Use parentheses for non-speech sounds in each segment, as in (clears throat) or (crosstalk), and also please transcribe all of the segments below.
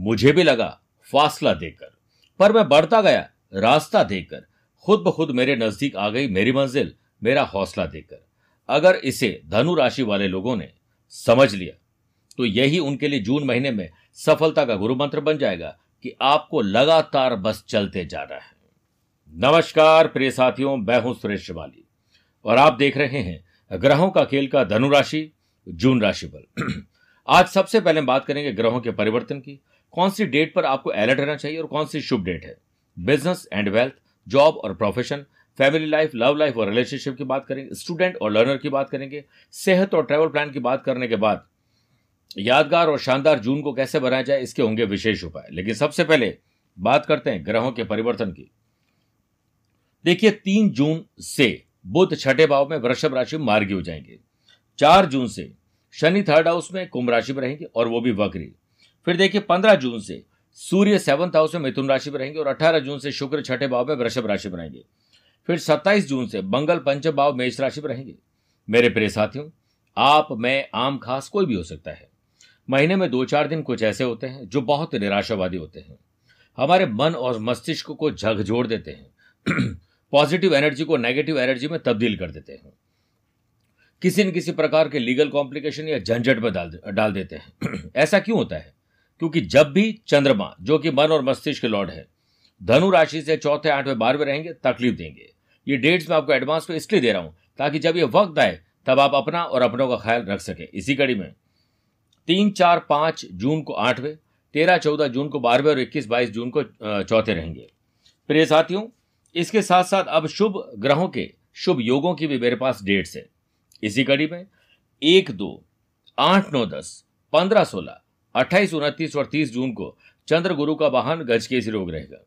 मुझे भी लगा, फासला देकर। पर मैं बढ़ता गया, रास्ता देकर। खुद ब खुद मेरे नज़दीक आ गई मेरी मंजिल, मेरा हौसला देकर। अगर इसे धनु राशि वाले लोगों ने समझ लिया तो यही उनके लिए जून महीने में सफलता का गुरु मंत्र बन जाएगा कि आपको लगातार बस चलते जाना है। नमस्कार, प्रिय साथियों, मैं हूँ सुरेश शिवाली और आप देख रहे हैं, ग्रहों का खेल का धनु राशि, जून राशि बल (clears throat) आज सबसे पहले बात करेंगे ग्रहों के परिवर्तन की। कौन सी डेट पर आपको अलर्ट रहना चाहिए और कौन सी शुभ डेट है? बिज़नेस एंड वेल्थ जॉब और profession family life love life और रिलेशनशिप की बात करेंगे स्टूडेंट और लर्नर की बात करेंगे, सेहत और ट्रैवल प्लान की बात करने के बाद यादगार और शानदार जून को कैसे बनाया जाए, इसके होंगे विशेष उपाय। लेकिन सबसे पहले बात करते हैं ग्रहों के परिवर्तन की। देखिए, तीन जून से बुध छठे भाव में वृषभ राशि मार्गी हो जाएँगे। चार जून से शनि थर्ड हाउस में कुंभ राशि में रहेंगे और वो भी वक्री। फिर देखिए पंद्रह जून से सूर्य सेवंथ हाउस में मिथुन राशि में रहेंगे और अठारह जून से शुक्र छठे भाव में वृषभ राशि में रहेंगे। फिर सत्ताईस जून से मंगल पंचम भाव मेष राशि में रहेंगे। मेरे प्रिय साथियों, आप, मैं, आम, खास कोई भी हो सकता है। महीने में दो चार दिन कुछ ऐसे होते हैं जो बहुत निराशावादी होते हैं। हमारे मन और मस्तिष्क को झकझोड़ देते हैं। (clears throat) पॉजिटिव एनर्जी को नेगेटिव एनर्जी में तब्दील कर देते हैं। किसी न किसी प्रकार के लीगल कॉम्प्लिकेशन या झंझट में डाल डाल देते हैं। (clears throat) ऐसा क्यों होता है? क्योंकि जब भी चंद्रमा, जो कि मन और मस्तिष्क के लॉर्ड है, धनु राशि से चौथे, आठवें, बारहवें रहेंगे, तकलीफ़ देंगे। ये डेट्स मैं आपको एडवांस में इसलिए दे रहा हूँ, ताकि जब ये वक्त आए, तब आप अपना और अपनों का ख्याल रख सके। इसी कड़ी में, तीन, चार, पाँच जून को आठवें, तेरह, चौदह जून को बारहवें और इक्कीस, बाईस जून को चौथे रहेंगे। प्रिय साथियों, इसके साथ साथ अब शुभ ग्रहों के, शुभ योगों की भी मेरे पास डेट्स है। इसी कड़ी में, एक, दो, आठ, नौ, दस, पंद्रह, सोलह अट्ठाईस, उनतीस और तीस जून को चंद्र गुरु का वाहन गजकेसरी रोग रहेगा।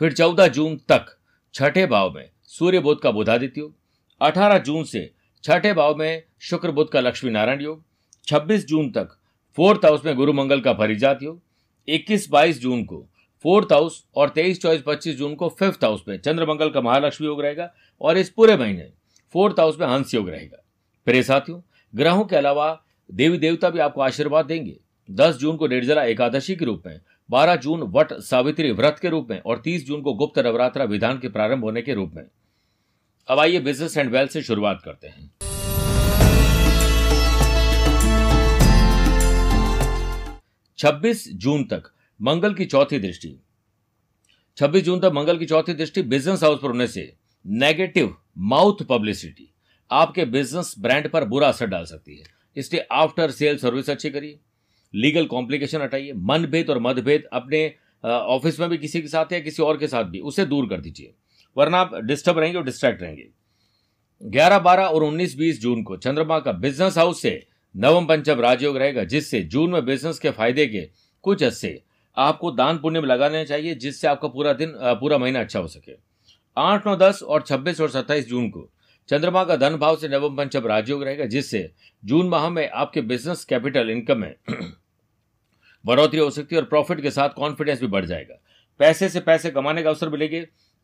फिर चौदह जून तक छठे भाव में सूर्य बुद्ध का बुधादित्य योग, अठारह जून से छठे भाव में शुक्र बुद्ध का लक्ष्मी नारायण योग, छब्बीस जून तक फोर्थ हाउस में गुरु मंगल का परिजात योग, इक्कीस, बाईस जून को फोर्थ हाउस और तेईस, चौबीस, पच्चीस जून को फिफ्थ हाउस में चंद्र मंगल का महालक्ष्मी योग रहेगा और इस पूरे महीने फोर्थ हाउस में हंस योग रहेगा। प्रिय साथियों, ग्रहों के अलावा देवी देवता भी आपको आशीर्वाद देंगे। दस जून को निर्जला एकादशी के रूप में, बारह जून वट सावित्री व्रत के रूप में और तीस जून को गुप्त नवरात्रा विधान के प्रारंभ होने के रूप में। अब आइए बिज़नेस एंड वेल्थ से शुरुआत करते हैं। छब्बीस जून तक मंगल की चौथी दृष्टि। छब्बीस जून तक मंगल की चौथी दृष्टि बिज़नेस हाउस पर होने से नेगेटिव माउथ पब्लिसिटी आपके बिज़नेस ब्रांड पर बुरा असर डाल सकती है। इसलिए आफ्टर सेल सर्विस अच्छी करिए। लीगल कॉम्प्लिकेशन हटाइए। मनभेद और मतभेद अपने ऑफ़िस में भी किसी के साथ या किसी और के साथ भी, उसे दूर कर दीजिए। वरना आप डिस्टर्ब रहेंगे और डिस्ट्रैक्ट रहेंगे। ग्यारह, बारह और उन्नीस, बीस जून को चंद्रमा का बिज़नेस हाउस से नवम पंचम राजयोग रहेगा, जिससे जून में बिज़नेस के फ़ायदे के कुछ हिस्से आपको दान पुण्य में लगाने चाहिए, जिससे आपका पूरा दिन पूरा महीना अच्छा हो सके। आठ, नौ, दस और छब्बीस और सत्ताईस जून को चंद्रमा का धन भाव से नवम पंचम राजयोग रहेगा, जिससे जून माह में आपके बिज़नेस कैपिटल इनकम में (clears throat) बढ़ोतरी हो सकती है और प्रॉफिट के साथ कॉन्फिडेंस भी बढ़ जाएगा। पैसे से पैसे कमाने का अवसर मिलेंगे।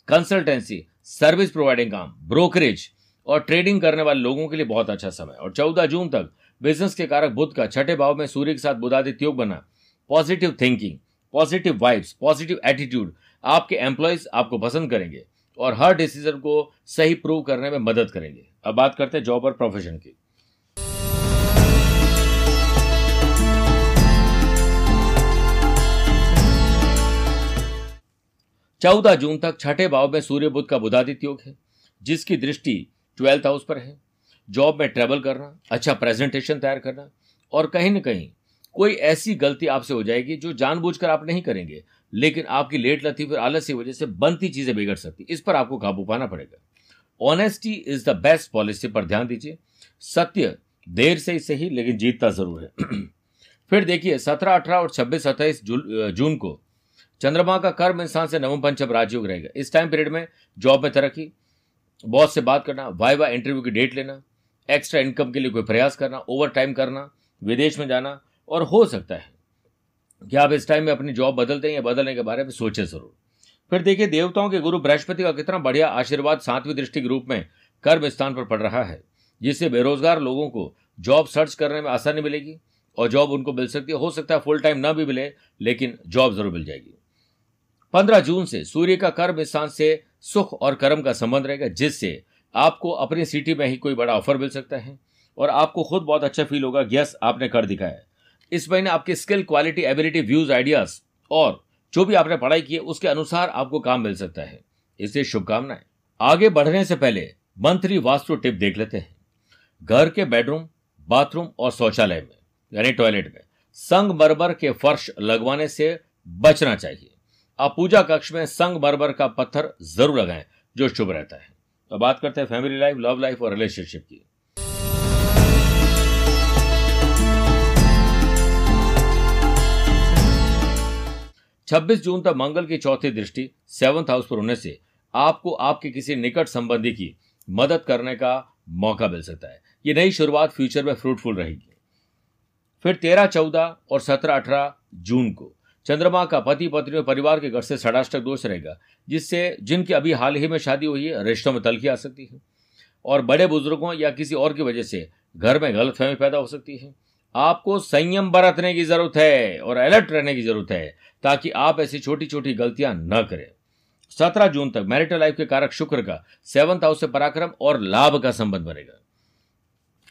कंसल्टेंसी सर्विस प्रोवाइडिंग काम ब्रोकरेज और ट्रेडिंग करने वाले लोगों के लिए बहुत अच्छा समय। और चौदह जून तक बिज़नेस के कारक बुद्ध का छठे भाव में सूर्य के साथ बुधादित्य योग बना। Positive thinking positive vibes positive attitude आपके एम्प्लॉयज़ आपको पसंद करेंगे। और हर डिसीज़न को सही प्रूव करने में मदद करेंगे। अब बात करते हैं जॉब और प्रोफेशन की। चौदह जून तक छठे भाव में सूर्य बुद्ध का बुधादित्य योग है, जिसकी दृष्टि ट्वेल्थ हाउस पर है। जॉब में ट्रेवल करना अच्छा प्रेजेंटेशन तैयार करना और कहीं ना कहीं कोई ऐसी गलती आपसे हो जाएगी जो जानबूझकर आप नहीं करेंगे। लेकिन आपकी लेट लतीफ और आलस की वजह से बनती चीज़ें बिगड़ सकती। इस पर आपको काबू पाना पड़ेगा। Honesty is the best policy पर ध्यान दीजिए। सत्य देर से ही सही, लेकिन जीतता ज़रूर है। (clears throat) फिर देखिए, सत्रह, अठारह और छब्बीस, सत्ताईस जून को चंद्रमा का कर्म इंसान से नवम पंचम राजयोग रहेगा। इस टाइम पीरियड में जॉब में तरक्की बॉस से बात करना वाई वाई इंटरव्यू की डेट लेना एक्स्ट्रा इनकम के लिए कोई प्रयास करना ओवर टाइम करना, विदेश में जाना, और हो सकता है कि आप इस टाइम में अपनी जॉब बदलते हैं या बदलने के बारे में सोचें ज़रूर। फिर देखिए, देवताओं के गुरु बृहस्पति का कितना बढ़िया आशीर्वाद सातवीं दृष्टि के रूप में कर्म स्थान पर पड़ रहा है, जिससे बेरोजगार लोगों को जॉब सर्च करने में आसानी मिलेगी और जॉब उनको मिल सकती है। हो सकता है फुल टाइम ना भी मिले, लेकिन जॉब ज़रूर मिल जाएगी। पंद्रह जून से सूर्य का कर्म स्थान से सुख और कर्म का संबंध रहेगा, जिससे आपको अपनी सिटी में ही कोई बड़ा ऑफ़र मिल सकता है और आपको खुद बहुत अच्छा फील होगा यस आपने कर दिखाया इस महीने आपकी skill quality ability views ideas और जो भी आपने पढ़ाई की है, उसके अनुसार आपको काम मिल सकता है। इसलिए शुभकामनाएँ। आगे बढ़ने से पहले मंथली वास्तु टिप देख लेते हैं। घर के बेडरूम बाथरूम और शौचालय में, यानी टॉयलेट में संगमरमर के फर्श लगवाने से बचना चाहिए। आप पूजा कक्ष में संगमरमर का पत्थर ज़रूर लगाएँ, जो शुभ रहता है। तो बात करते हैं फैमिली लाइफ लव लाइफ और रिलेशनशिप की। 26 जून तक मंगल की चौथी दृष्टि, सेवंथ हाउस पर होने से आपको आपके किसी निकट संबंधी की मदद करने का मौका मिल सकता है। ये नई शुरुआत फ्यूचर में फ्रूटफुल रहेगी। फिर तेरह, चौदह और सत्रह, अठारह जून को चंद्रमा का पति पत्नी और परिवार के घर से षडाष्टक दोष रहेगा, जिससे जिनकी अभी हाल ही में शादी हुई है, रिश्तों में तलखी आ सकती है और बड़े बुज़ुर्गों या किसी और की वजह से घर में गलतफहमी पैदा हो सकती है। आपको संयम बरतने की ज़रूरत है और अलर्ट रहने की ज़रूरत है, ताकि आप ऐसी छोटी छोटी गलतियाँ न करें। सत्रह जून तक मैरिटल लाइफ के कारक शुक्र का, सेवंथ हाउस से पराक्रम और लाभ का संबंध बनेगा।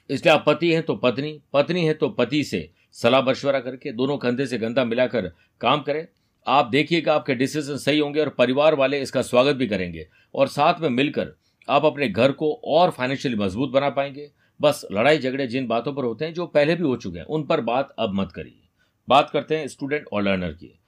इसलिए आप पति हैं तो पत्नी पत्नी है तो पति से सलाह मशवरा करके, दोनों कंधे से गंदा मिलाकर काम करें। आप देखिएगा आपके डिसीज़न सही होंगे और परिवार वाले इसका स्वागत भी करेंगे और साथ में मिलकर आप अपने घर को और फाइनेंशियली मज़बूत बना पाएँगे। बस लड़ाई झगड़े जिन बातों पर होते हैं, जो पहले भी हो चुके हैं, उन पर बात अब मत करिए। बात करते हैं स्टूडेंट और लर्नर की।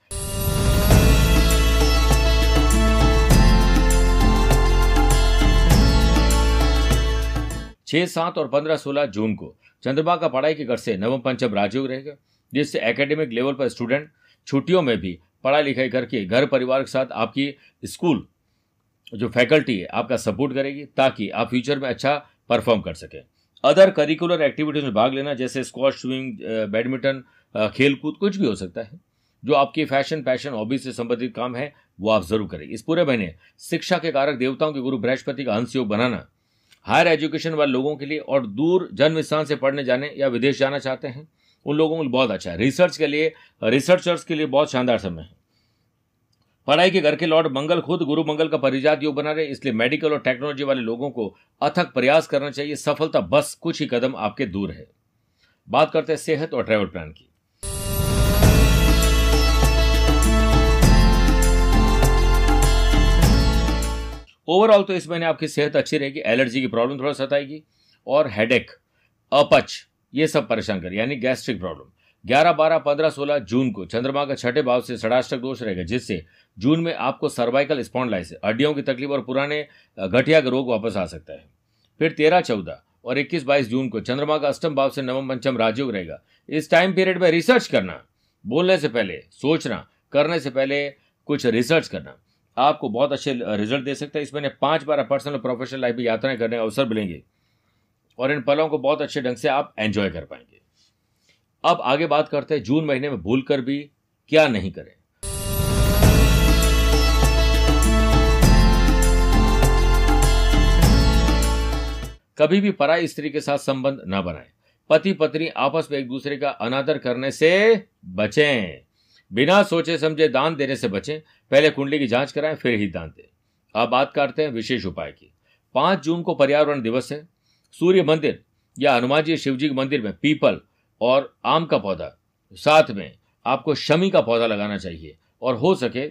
छह, सात और पंद्रह, सोलह जून को चंद्रमा का पढ़ाई के घर से नवम पंचम राजयोग रहेगा, जिससे एकेडमिक लेवल पर स्टूडेंट छुट्टियों में भी पढ़ाई लिखाई करके घर परिवार के साथ आपकी स्कूल, जो फैकल्टी है, आपका सपोर्ट करेगी, ताकि आप फ्यूचर में अच्छा परफॉर्म कर सकें। अदर करिकुलर एक्टिविटीज़ में भाग लेना, जैसे स्क्वाश स्विमिंग बैडमिंटन खेलकूद, कुछ भी हो सकता है। जो आपकी फ़ैशन पैशन हॉबी से संबंधित काम है, वो आप ज़रूर करें। इस पूरे महीने शिक्षा के कारक देवताओं के गुरु बृहस्पति का अंश योग बनाना हायर एजुकेशन वाले लोगों के लिए और दूर जन्म स्थान से पढ़ने जाने या विदेश जाना चाहते हैं, उन लोगों के लिए बहुत अच्छा है। रिसर्च के लिए रिसर्चर्स के लिए बहुत शानदार समय है। पढ़ाई के घर के लॉर्ड मंगल खुद गुरु मंगल का परिजात योग बना रहे इसलिए मेडिकल और टेक्नोलॉजी वाले लोगों को अथक प्रयास करना चाहिए। सफलता बस कुछ ही कदम आपके दूर है। बात करते हैं सेहत और ट्रैवल प्लान की। ओवरऑल तो इस महीने आपकी सेहत अच्छी रहेगी एलर्जी की प्रॉब्लम थोड़ा सताएगी और हेडेक अपच, ये सब परेशान कर यानी गैस्ट्रिक प्रॉब्लम ग्यारह बारह पंद्रह सोलह जून को चंद्रमा का छठे भाव से षडाष्टक दोष रहेगा, जिससे जून में आपको सर्वाइकल स्पॉन्डलाइस हड्डियों की तकलीफ़ और पुराने घटिया का रोग वापस आ सकता है। फिर तेरह चौदह और इक्कीस बाईस जून को चंद्रमा का अष्टम भाव से नवम पंचम राजयोग रहेगा। इस टाइम पीरियड में रिसर्च करना, बोलने से पहले, सोचना, करने से पहले कुछ रिसर्च करना। आपको बहुत अच्छे रिज़ल्ट दे सकता है। इसमें पाँच बार पर्सनल और प्रोफेशनल लाइफ में यात्राएँ करने का अवसर मिलेंगे और इन पलों को बहुत अच्छे ढंग से आप एंजॉय कर पाएँगे। अब आगे बात करते हैं जून महीने में भूल कर भी क्या नहीं करें। कभी भी पराई स्त्री के साथ संबंध न बनाएँ। पति पत्नी आपस में एक दूसरे का अनादर करने से बचें। बिना सोचे समझे दान देने से बचें। पहले कुंडली की जाँच कराएँ, फिर ही दान दें। अब बात करते हैं विशेष उपाय की। पाँच जून को पर्यावरण दिवस है। सूर्य मंदिर या हनुमान जी शिव जी के मंदिर में पीपल और आम का पौधा, साथ में आपको शमी का पौधा लगाना चाहिए। और हो सके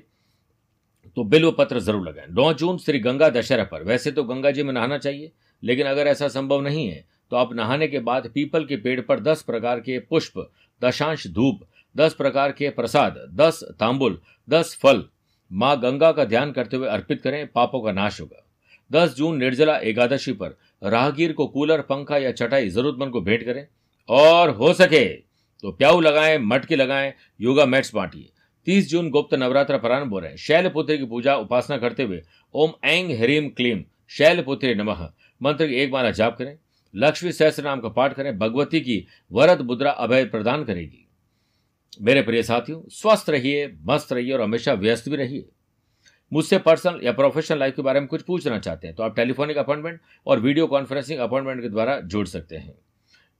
तो बिल्व पत्र ज़रूर लगाएँ। नौ जून श्री गंगा दशहरा पर। वैसे तो गंगा जी में नहाना चाहिए, लेकिन अगर ऐसा संभव नहीं है तो आप नहाने के बाद पीपल के पेड़ पर दस प्रकार के पुष्प, दशांश धूप, दस प्रकार के प्रसाद, दस तांबुल, दस फल माँ गंगा का ध्यान करते हुए अर्पित करें, पापों का नाश होगा। दस जून निर्जला एकादशी पर। राहगीर को कूलर, पंखा या चटाई जरूरतमंद को भेंट करें। और हो सके तो प्याऊ लगाएँ, मटके लगाएँ, योगा मैट्स बांटिए। तीस जून गुप्त नवरात्र प्रारंभ हो रहे हैं। शैलपुत्री की पूजा उपासना करते हुए ओम एंग ह्रीम क्लीम शैलपुत्री नमः। मंत्र की एक माला जाप करें। लक्ष्मी सहस्त्र नाम का पाठ करें। भगवती की वरद मुद्रा अभय प्रदान करेगी। मेरे प्रिय साथियों, स्वस्थ रहिए, मस्त रहिए और हमेशा व्यस्त भी रहिए। मुझसे पर्सनल या प्रोफेशनल लाइफ के बारे में कुछ पूछना चाहते हैं तो आप टेलीफोनिक अपॉइंटमेंट और वीडियो कॉन्फ्रेंसिंग अपॉइंटमेंट के द्वारा जुड़ सकते हैं।